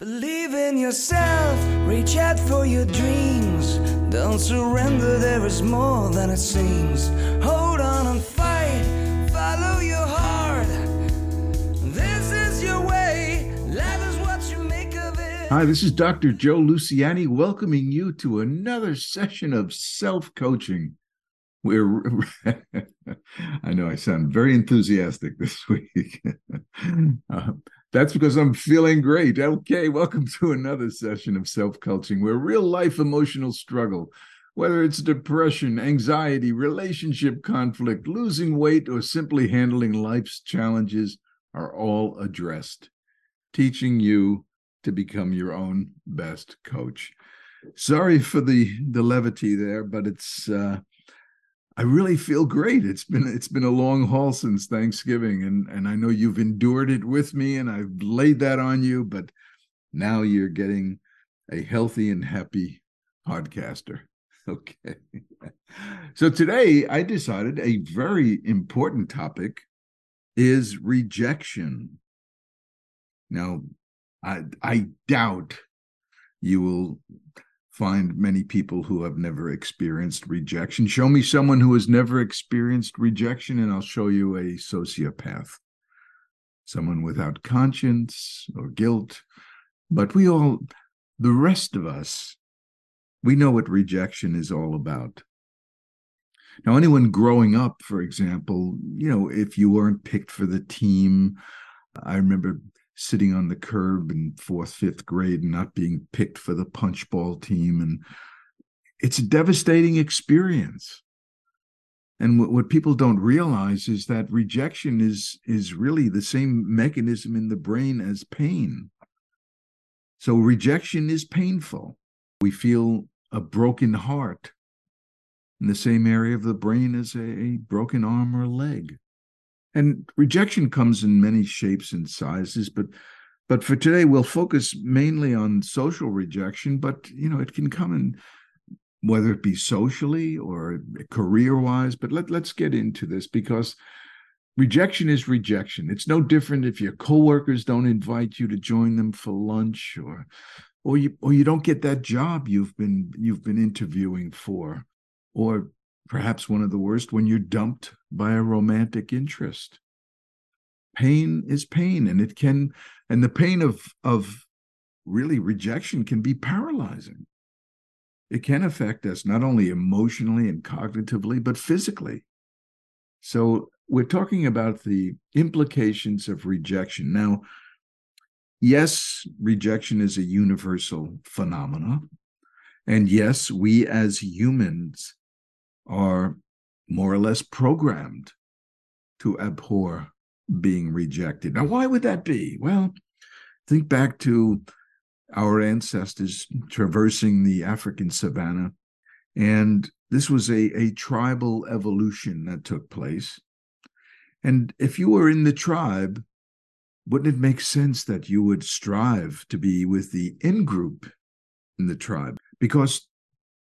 Believe in yourself, reach out for your dreams. Don't surrender, there is more than it seems. Hold on and fight, follow your heart. This is your way, life is what you make of it. Hi, this is Dr. Joe Luciani welcoming you to another session of self coaching. We're, I know I sound very enthusiastic this week. uh, that's because I'm feeling great. Okay, welcome to another session of self coaching where real life emotional struggle, whether it's depression, anxiety, relationship conflict, losing weight, or simply handling life's challenges, are all addressed, teaching you to become your own best coach. Sorry for the the levity there, but it's uh, I really feel great. It's been it's been a long haul since Thanksgiving, and and I know you've endured it with me, and I've laid that on you. But now you're getting a healthy and happy podcaster. Okay. So today I decided a very important topic is rejection. Now, I I doubt you will find many people who have never experienced rejection. Show me someone who has never experienced rejection, and I'll show you a sociopath, someone without conscience or guilt. But we all, the rest of us, we know what rejection is all about. Now, anyone growing up, for example, you know, if you weren't picked for the team, I remember sitting on the curb in fourth, fifth grade and not being picked for the punchball team. And it's a devastating experience. And what, what people don't realize is that rejection is, is really the same mechanism in the brain as pain. So rejection is painful. We feel a broken heart in the same area of the brain as a, a broken arm or leg and rejection comes in many shapes and sizes but but for today we'll focus mainly on social rejection but you know it can come in whether it be socially or career wise but let, let's get into this because rejection is rejection. It's no different if your coworkers don't invite you to join them for lunch or or you or you don't get that job you've been you've been interviewing for or perhaps one of the worst when you're dumped by a romantic interest. Pain is pain and it can and the pain of of really rejection can be paralyzing. It can affect us not only emotionally and cognitively but physically. So we're talking about the implications of rejection. Now yes rejection is a universal phenomenon. and yes we as humans are more or less programmed to abhor being rejected. Now, why would that be? Well, think back to our ancestors traversing the African savannah, and this was a, a tribal evolution that took place. And if you were in the tribe, wouldn't it make sense that you would strive to be with the in group in the tribe? Because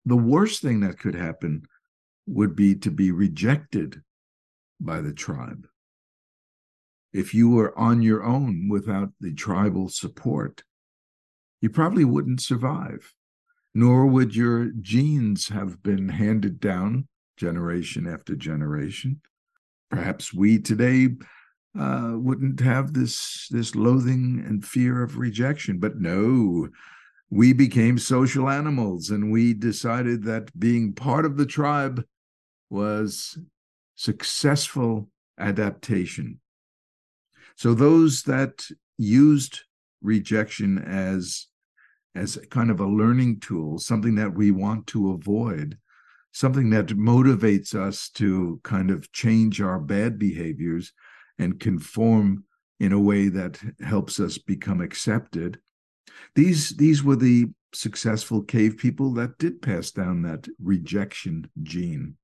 the worst thing that could happen would be to be rejected by the tribe. If you were on your own without the tribal support, you probably wouldn't survive, nor would your genes have been handed down generation after generation. Perhaps we today uh, wouldn't have this this loathing and fear of rejection, but no, we became social animals, and we decided that being part of the tribe was successful adaptation. So those that used rejection as as kind of a learning tool, something that we want to avoid, something that motivates us to kind of change our bad behaviors and conform in a way that helps us become accepted. These these were the successful cave people that did pass down that rejection gene.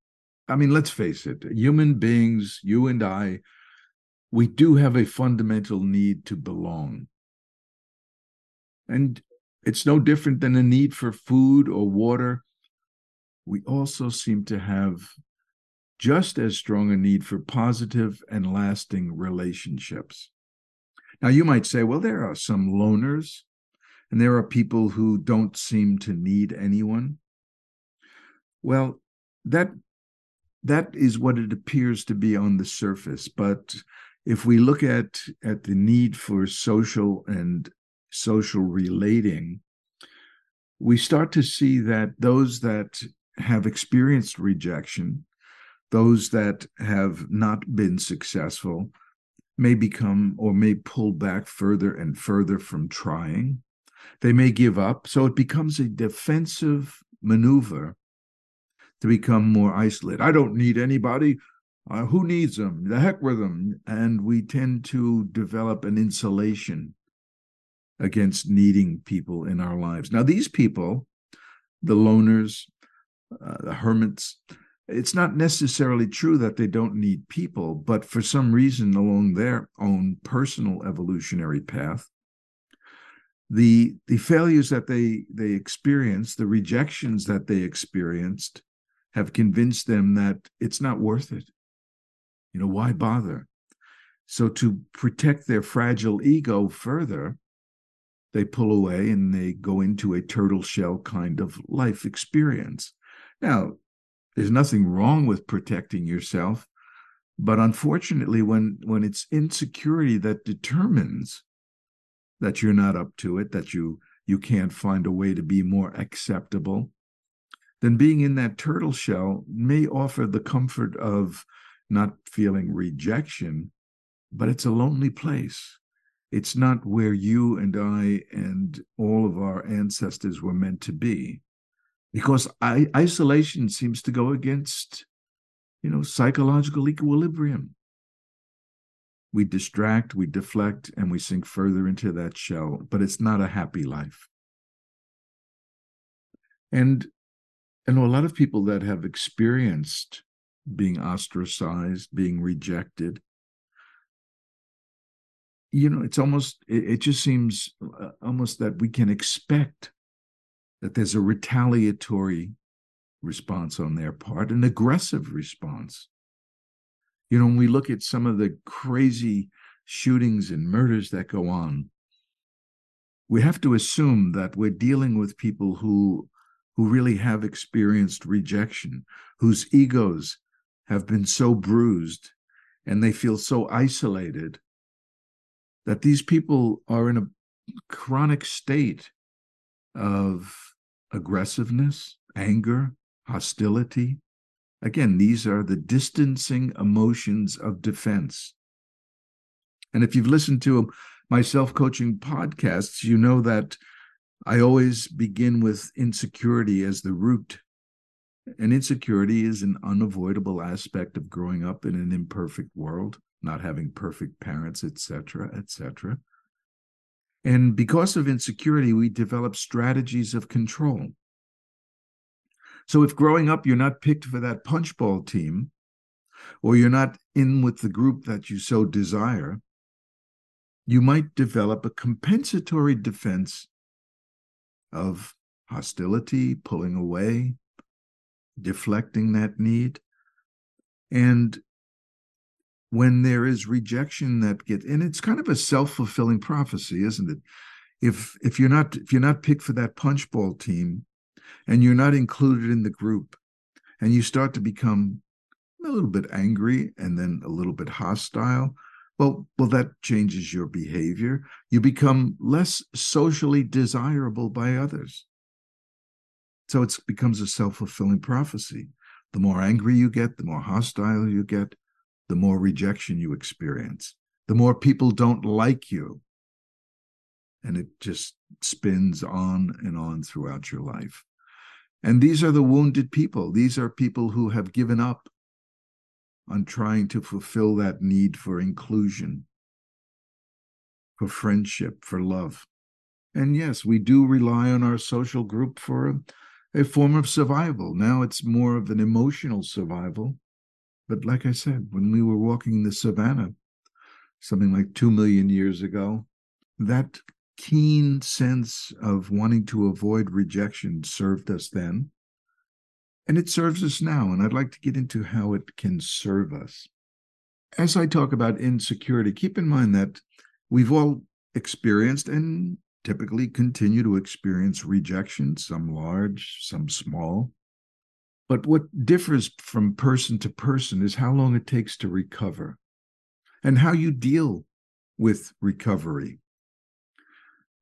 I mean, let's face it, human beings, you and I, we do have a fundamental need to belong. And it's no different than a need for food or water. We also seem to have just as strong a need for positive and lasting relationships. Now, you might say, well, there are some loners, and there are people who don't seem to need anyone. Well, that that is what it appears to be on the surface, but if we look at at the need for social and social relating, we start to see that those that have experienced rejection, those that have not been successful, may become or may pull back further and further from trying. They may give up. So it becomes a defensive maneuver to become more isolated. I don't need anybody. Uh, who needs them? The heck with them. And we tend to develop an insulation against needing people in our lives. Now, these people, the loners, uh, the hermits, it's not necessarily true that they don't need people, but for some reason along their own personal evolutionary path, the the failures that they they experienced, the rejections that they experienced, have convinced them that it's not worth it. You know, why bother? So to protect their fragile ego further, they pull away and they go into a turtle shell kind of life experience. Now, there's nothing wrong with protecting yourself, but unfortunately, when when it's insecurity that determines that you're not up to it, that you you can't find a way to be more acceptable, then being in that turtle shell may offer the comfort of not feeling rejection, but it's a lonely place. It's not where you and I and all of our ancestors were meant to be. Because I, isolation seems to go against you know psychological equilibrium. We distract we deflect and we sink further into that shell but it's not a happy life. And Know a lot of people that have experienced being ostracized, being rejected. You know, it's almost, it, it just seems uh, almost that we can expect that there's a retaliatory response on their part, an aggressive response. You know, when we look at some of the crazy shootings and murders that go on, we have to assume that we're dealing with people who who really have experienced rejection, whose egos have been so bruised and they feel so isolated that these people are in a chronic state of aggressiveness, anger, hostility. Again, these are the distancing emotions of defense. And if you've listened to my self coaching podcasts, you know that I always begin with insecurity as the root. And insecurity is an unavoidable aspect of growing up in an imperfect world, not having perfect parents, etc., etc. And because of insecurity, we develop strategies of control. So if growing up you're not picked for that punchball team, or you're not in with the group that you so desire, you might develop a compensatory defense of hostility, pulling away, deflecting that need. And when there is rejection that get and it's kind of a self-fulfilling prophecy, isn't it? If if you're not if you're not picked for that punchball team and you're not included in the group and you start to become a little bit angry and then a little bit hostile well, well, that changes your behavior. You become less socially desirable by others. So it becomes a self fulfilling prophecy. The more angry you get, the more hostile you get, the more rejection you experience, the more people don't like you. And it just spins on and on throughout your life. And these are the wounded people. These are people who have given up on trying to fulfill that need for inclusion, for friendship, for love. And yes, we do rely on our social group for a, a, form of survival. Now it's more of an emotional survival. But like I said, when we were walking the savannah, something like two million years ago, that keen sense of wanting to avoid rejection served us then and it serves us now. And I'd like to get into how it can serve us. As I talk about insecurity, keep in mind that we've all experienced and typically continue to experience rejection, some large, some small. But what differs from person to person is how long it takes to recover and how you deal with recovery.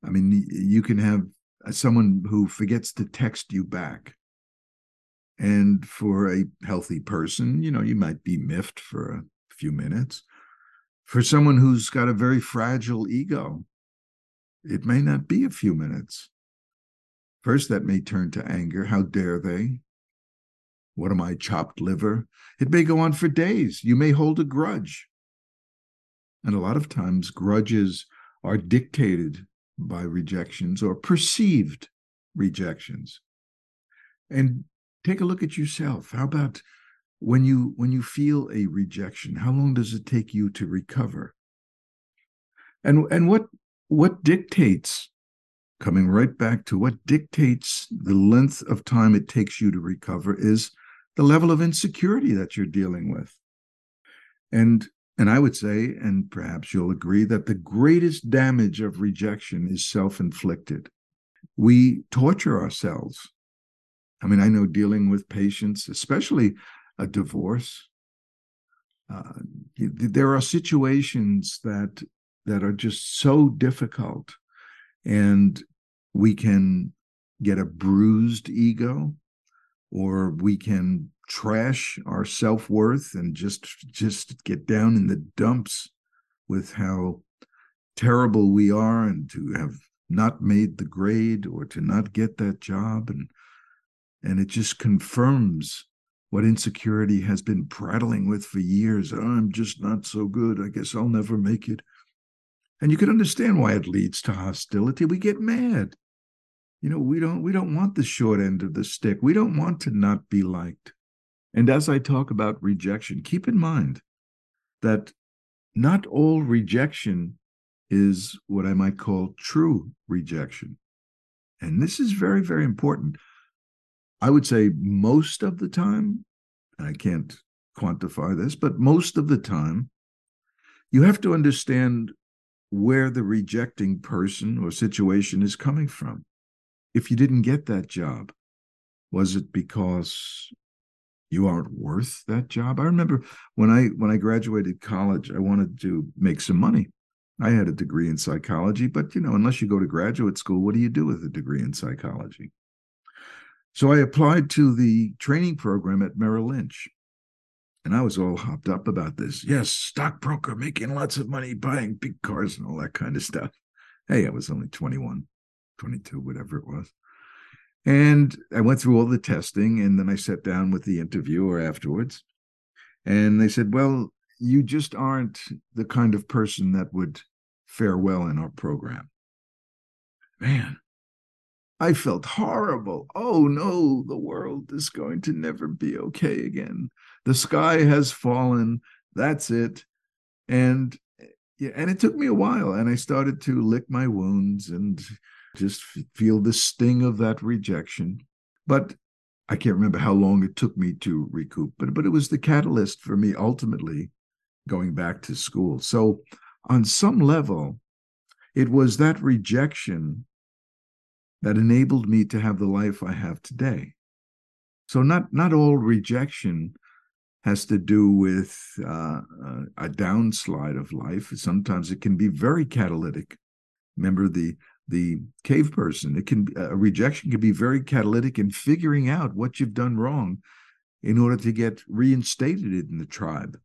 I mean, you can have uh, someone who forgets to text you back. And for a healthy person, you know, you might be miffed for a few minutes. For someone who's got a very fragile ego, it may not be a few minutes. First, that may turn to anger. How dare they? What am I, chopped liver? It may go on for days. You may hold a grudge. And a lot of times, grudges are dictated by rejections or perceived rejections. And take a look at yourself. How about when you when you feel a rejection, how long does it take you to recover? And and what what dictates coming right back to what dictates the length of time it takes you to recover is the level of insecurity that you're dealing with. And and I would say, and perhaps you'll agree, that the greatest damage of rejection is self inflicted. We torture ourselves. I mean, I know dealing with patients, especially a divorce, uh, there are situations that that are just so difficult, and we can get a bruised ego, or we can trash our self-worth and just just get down in the dumps with how terrible we are and to have not made the grade or to not get that job and and it just confirms what insecurity has been prattling with for years. Oh, i'm just not so good. I guess i'll never make it. And you can understand why it leads to hostility. We get mad. You know we don't we don't want the short end of the stick. We don't want to not be liked. And as I talk about rejection, keep in mind that not all rejection is what I might call true rejection. And this is very, very important. I would say most of the time, and I can't quantify this, but most of the time, you have to understand where the rejecting person or situation is coming from. If you didn't get that job, was it because you aren't worth that job. I remember when I when I graduated college, I wanted to make some money. I had a degree in psychology, but you know, unless you go to graduate school, what do you do with a degree in psychology? So I applied to the training program at Merrill Lynch. And I was all hopped up about this. Yes, stockbroker making lots of money buying big cars and all that kind of stuff. Hey, I was only 21, 22, whatever it was. And I went through all the testing and then I sat down with the interviewer afterwards. And they said, Well, you just aren't the kind of person that would fare well in our program. Man, I felt horrible. Oh no, the world is going to never be okay again. The sky has fallen. That's it. And yeah, and it took me a while. And I started to lick my wounds and just feel the sting of that rejection. But I can't remember how long it took me to recoup, but, but it was the catalyst for me ultimately going back to school. So, on some level, it was that rejection that enabled me to have the life I have today. So, not, not all rejection has to do with uh, a downslide of life. Sometimes it can be very catalytic. Remember the the cave person. It can a rejection can be very catalytic in figuring out what you've done wrong in order to get reinstated in the tribe.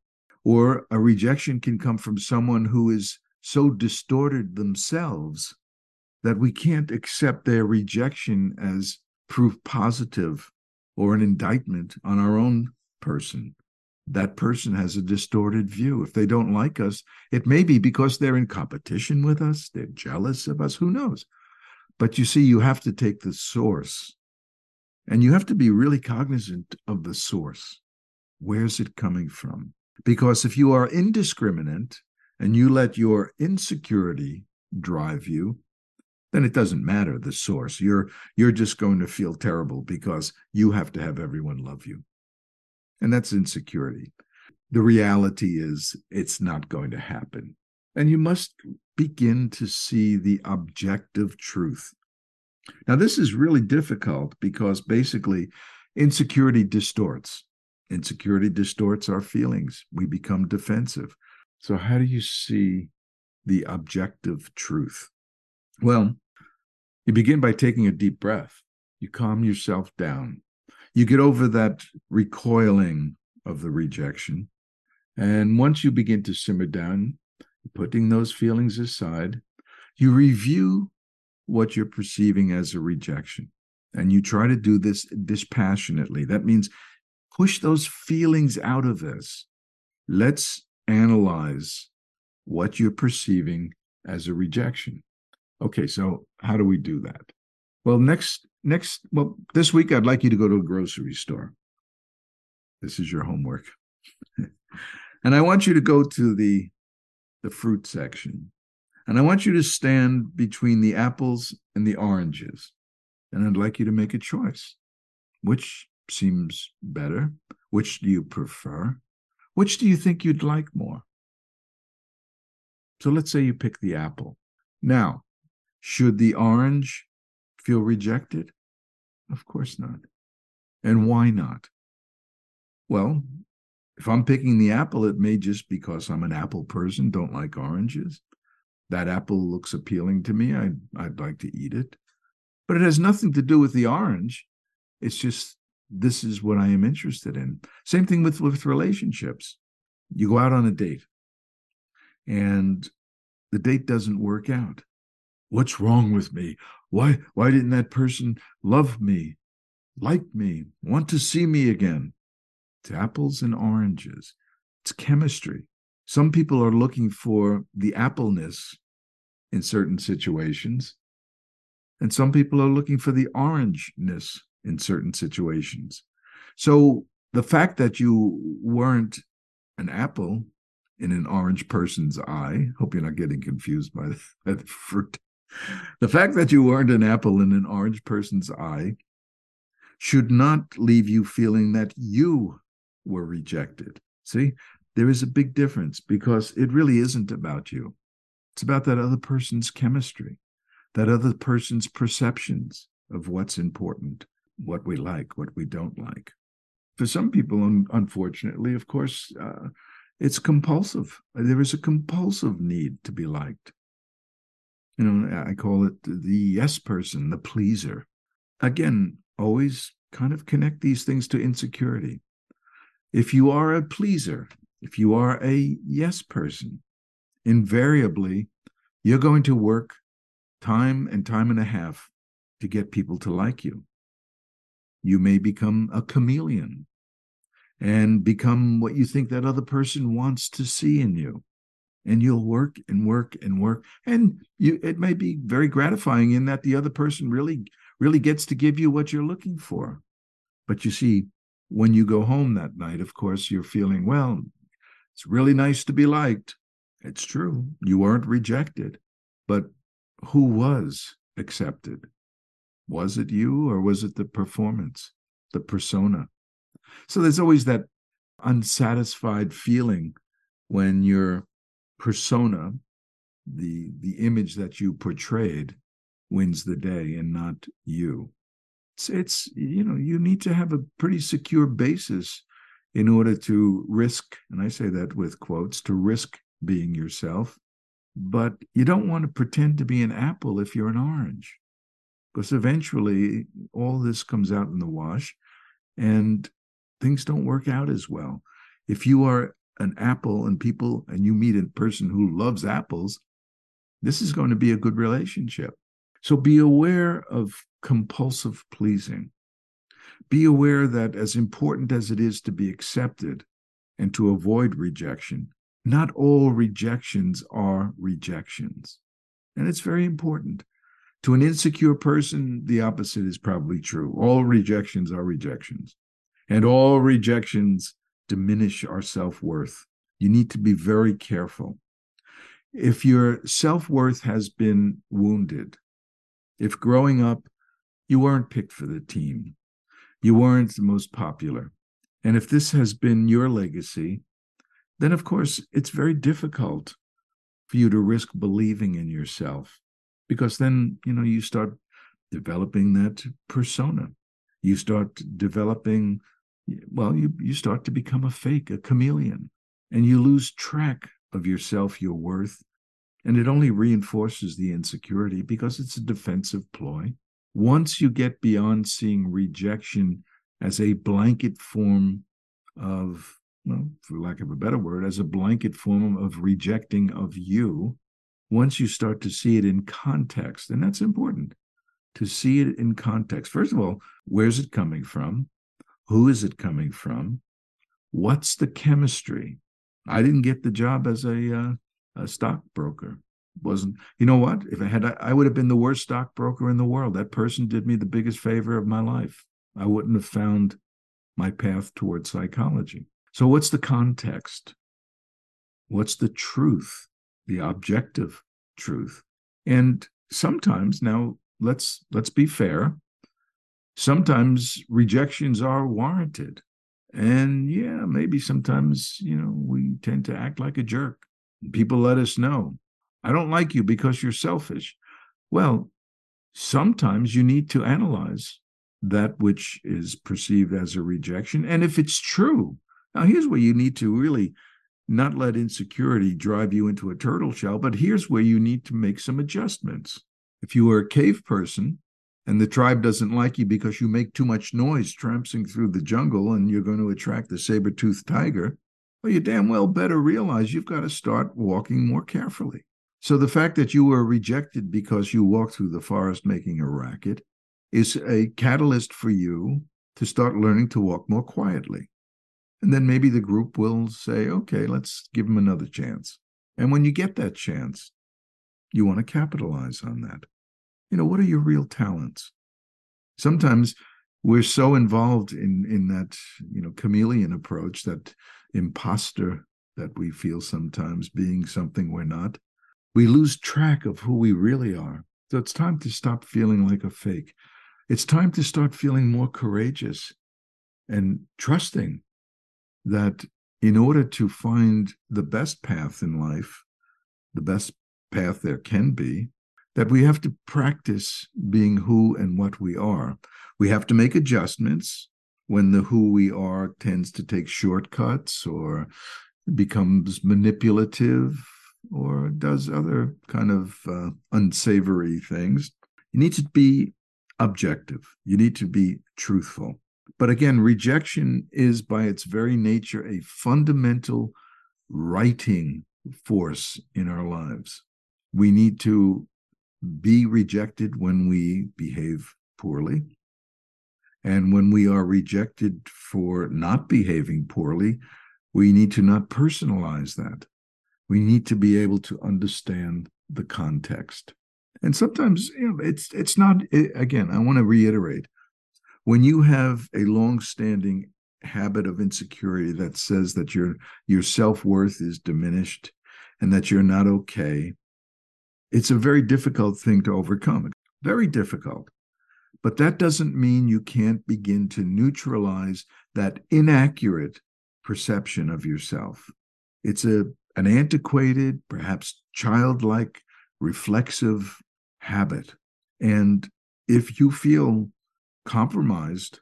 Or a rejection can come from someone who is so distorted themselves that we can't accept their rejection as proof positive or an indictment on our own person that person has a distorted view. If they don't like us, it may be because they're in competition with us, they're jealous of us, who knows? But you see, you have to take the source and you have to be really cognizant of the source. Where's it coming from? Because if you are indiscriminate and you let your insecurity drive you, then it doesn't matter the source. You're you're just going to feel terrible because you have to have everyone love you. And that's insecurity. The reality is it's not going to happen. And you must begin to see the objective truth. Now, this is really difficult because basically insecurity distorts. Insecurity distorts our feelings. We become defensive. So, how do you see the objective truth? Well, you begin by taking a deep breath. You calm yourself down. You get over that recoiling of the rejection. And once you begin to simmer down, putting those feelings aside, you review what you're perceiving as a rejection. And you try to do this dispassionately. That means push those feelings out of this. Let's analyze what you're perceiving as a rejection. Okay, so how do we do that? Well, next next well this week I'd like you to go to a grocery store. This is your homework. and I want you to go to the the fruit section. And I want you to stand between the apples and the oranges. And I'd like you to make a choice. Which seems better? Which do you prefer? Which do you think you'd like more? So let's say you pick the apple. Now, should the orange feel rejected? Of course not. And why not? Well, if I'm picking the apple, it may just because I'm an apple person, don't like oranges. That apple looks appealing to me. I'd, I'd like to eat it. But it has nothing to do with the orange. It's just this is what I am interested in. Same thing with, with relationships. You go out on a date and the date doesn't work out. What's wrong with me? Why why didn't that person love me, like me, want to see me again? It's apples and oranges. It's chemistry. Some people are looking for the appleness in certain situations, and some people are looking for the orangeness in certain situations. So the fact that you weren't an apple in an orange person's eye, hope you're not getting confused by the, by the fruit. The fact that you weren't an apple in an orange person's eye should not leave you feeling that you were rejected. See, there is a big difference because it really isn't about you. It's about that other person's chemistry, that other person's perceptions of what's important, what we like, what we don't like. For some people, unfortunately, of course, uh, it's compulsive. There is a compulsive need to be liked. You know, I call it the yes person, the pleaser. Again, always kind of connect these things to insecurity. If you are a pleaser, if you are a yes person, invariably you're going to work time and time and a half to get people to like you. You may become a chameleon and become what you think that other person wants to see in you. And you'll work and work and work. And you it may be very gratifying in that the other person really, really gets to give you what you're looking for. But you see, when you go home that night, of course, you're feeling, well, it's really nice to be liked. It's true. You weren't rejected. But who was accepted? Was it you or was it the performance, the persona? So there's always that unsatisfied feeling when your persona, the the image that you portrayed, wins the day and not you. It's, it's you know you need to have a pretty secure basis in order to risk and i say that with quotes to risk being yourself. But you don't want to pretend to be an apple if you're an orange because eventually all this comes out in the wash and things don't work out as well. If you are an apple and people and you meet a person who loves apples this is going to be a good relationship so be aware of compulsive pleasing. Be aware that as important as it is to be accepted and to avoid rejection, not all rejections are rejections. And it's very important. To an insecure person, the opposite is probably true. All rejections are rejections, and all rejections diminish our self worth. You need to be very careful. If your self worth has been wounded, if growing up you weren't picked for the team, you weren't the most popular, and if this has been your legacy, then of course it's very difficult for you to risk believing in yourself because then you know you start developing that persona you start developing well you you start to become a fake a chameleon and you lose track of yourself your worth and it only reinforces the insecurity because it's a defensive ploy once you get beyond seeing rejection as a blanket form of well, for lack of a better word, as a blanket form of rejecting of you, once you start to see it in context, and that's important to see it in context. First of all, where's it coming from? Who is it coming from? What's the chemistry? I didn't get the job as a, uh, a stockbroker. Wasn't you know what? If I had, I would have been the worst stockbroker in the world. That person did me the biggest favor of my life. I wouldn't have found my path towards psychology. So, what's the context? What's the truth, the objective truth? And sometimes, now let's let's be fair. Sometimes rejections are warranted, and yeah, maybe sometimes you know we tend to act like a jerk. People let us know, I don't like you because you're selfish. Well, sometimes you need to analyze that which is perceived as a rejection. And if it's true, now, here's where you need to really not let insecurity drive you into a turtle shell, but here's where you need to make some adjustments. If you are a cave person and the tribe doesn't like you because you make too much noise tramping through the jungle and you're going to attract the saber toothed tiger, well, you damn well better realize you've got to start walking more carefully. So the fact that you were rejected because you walked through the forest making a racket is a catalyst for you to start learning to walk more quietly. And then maybe the group will say, okay, let's give them another chance. And when you get that chance, you want to capitalize on that. You know, what are your real talents? Sometimes we're so involved in in that, you know, chameleon approach, that imposter that we feel sometimes being something we're not. We lose track of who we really are. So it's time to stop feeling like a fake. It's time to start feeling more courageous and trusting that in order to find the best path in life, the best path there can be, that we have to practice being who and what we are. We have to make adjustments when the who we are tends to take shortcuts or becomes manipulative or does other kind of uh, unsavory things. You need to be objective. You need to be truthful. But again, rejection is by its very nature a fundamental writing force in our lives. We need to be rejected when we behave poorly. And when we are rejected for not behaving poorly, we need to not personalize that. We need to be able to understand the context. And sometimes, you know, it's it's not eh, again, I want to reiterate, when you have a long-standing habit of insecurity that says that your your self-worth is diminished and that you're not okay it's a very difficult thing to overcome. Very difficult. But that doesn't mean you can't begin to neutralize that inaccurate perception of yourself. It's a an antiquated perhaps childlike reflexive habit. And if you feel compromised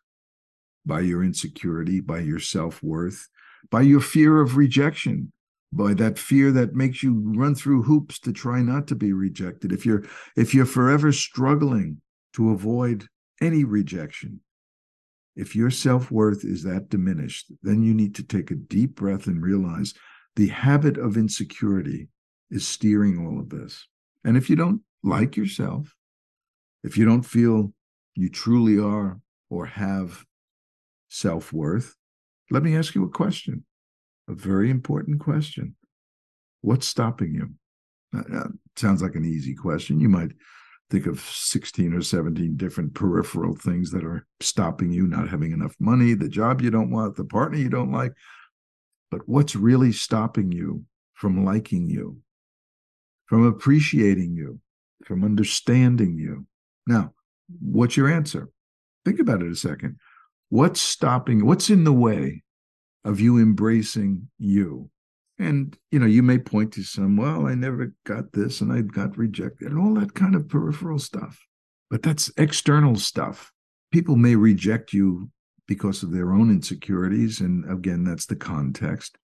by your insecurity, by your self worth, by your fear of rejection, by that fear that makes you run through hoops to try not to be rejected. If you're if you're forever struggling to avoid any rejection, if your self worth is that diminished, then you need to take a deep breath and realize the habit of insecurity is steering all of this. And if you don't like yourself, if you don't feel you truly are or have self worth, let me ask you a question, a very important question. What's stopping you? That sounds like an easy question. You might think of 16 or 17 different peripheral things that are stopping you, not having enough money, the job you don't want, the partner you don't like. But what's really stopping you from liking you, from appreciating you, from understanding you? Now, what's your answer? Think about it a second. What's stopping, what's in the way of you embracing you? And you know, you may point to some, well, I never got this and I got rejected, and all that kind of peripheral stuff. But that's external stuff. People may reject you because of their own insecurities. And again, that's the context.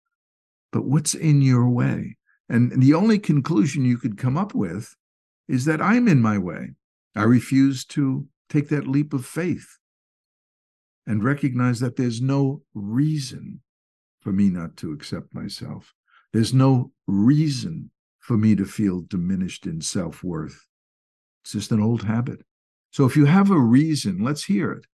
But what's in your way? And the only conclusion you could come up with is that I'm in my way. I refuse to take that leap of faith and recognize that there's no reason for me not to accept myself. There's no reason for me to feel diminished in self worth. It's just an old habit. So if you have a reason, let's hear it.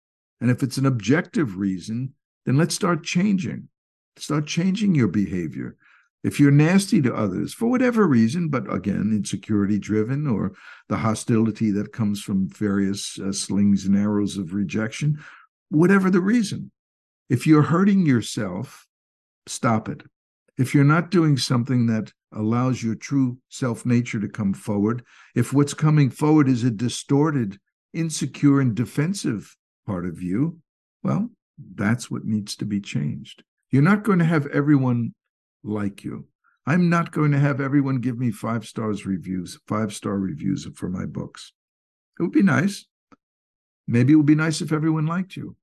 And if it's an objective reason, then let's start changing. Start changing your behavior. If you're nasty to others for whatever reason, but again, insecurity driven or the hostility that comes from various uh, slings and arrows of rejection, whatever the reason, if you're hurting yourself, stop it. If you're not doing something that allows your true self nature to come forward, if what's coming forward is a distorted, insecure, and defensive part of you, well, that's what needs to be changed. You're not going to have everyone like you. I'm not going to have everyone give me five stars reviews, five star reviews for my books. It would be nice. Maybe it would be nice if everyone liked you,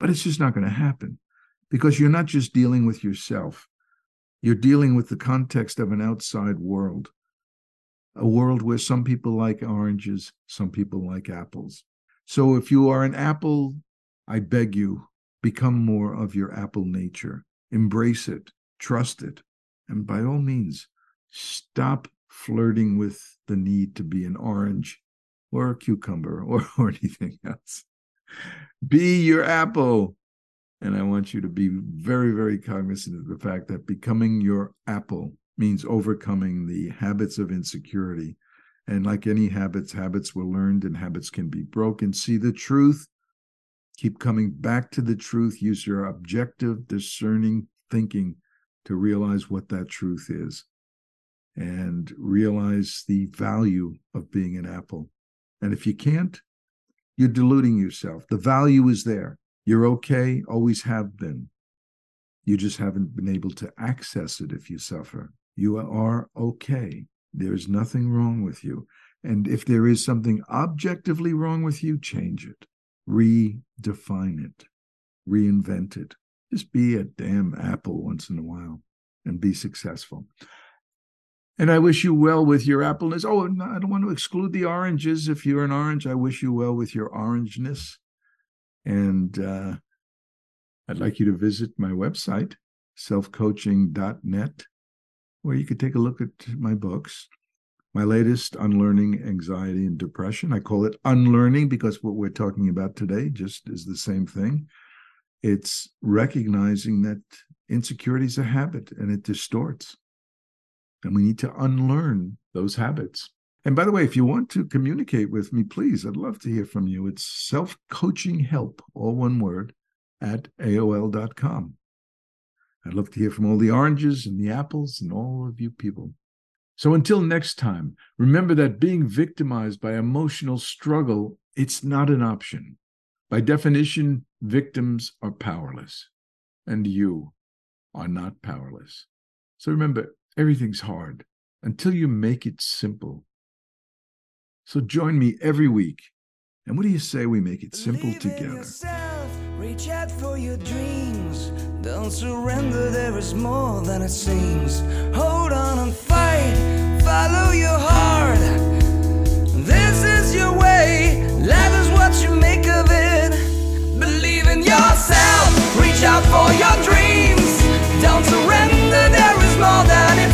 but it's just not going to happen because you're not just dealing with yourself. You're dealing with the context of an outside world, a world where some people like oranges, some people like apples. So if you are an apple, I beg you, become more of your apple nature. Embrace it, trust it, and by all means, stop flirting with the need to be an orange or a cucumber or, or anything else. Be your apple. And I want you to be very, very cognizant of the fact that becoming your apple means overcoming the habits of insecurity and like any habits, habits were learned and habits can be broken. See the truth. Keep coming back to the truth. Use your objective, discerning thinking to realize what that truth is and realize the value of being an apple. And if you can't, you're deluding yourself. The value is there. You're okay, always have been. You just haven't been able to access it if you suffer. You are okay. There's nothing wrong with you. And if there is something objectively wrong with you, change it, redefine it, reinvent it. Just be a damn apple once in a while and be successful. And I wish you well with your appleness. Oh, I don't want to exclude the oranges. If you're an orange, I wish you well with your orangeness. And uh, I'd like you to visit my website, selfcoaching.net where you could take a look at my books. My latest, Unlearning Anxiety and Depression. I call it Unlearning because what we're talking about today just is the same thing. It's recognizing that insecurity is a habit and it distorts. And we need to unlearn those habits. And by the way, if you want to communicate with me, please, I'd love to hear from you. It's self coaching help, all one word, at AOL.com. I'd love to hear from all the oranges and the apples and all of you people. So until next time, remember that being victimized by emotional struggle, it's not an option. By definition, victims are powerless, and you are not powerless. So remember, everything's hard until you make it simple. So join me every week. And what do you say we make it simple together? Yourself, reach out for your dreams. Don't surrender, there is more than it seems. Hold on and fight, follow your heart. This is your way, life is what you make of it. Believe in yourself, reach out for your dreams. Don't surrender, there is more than it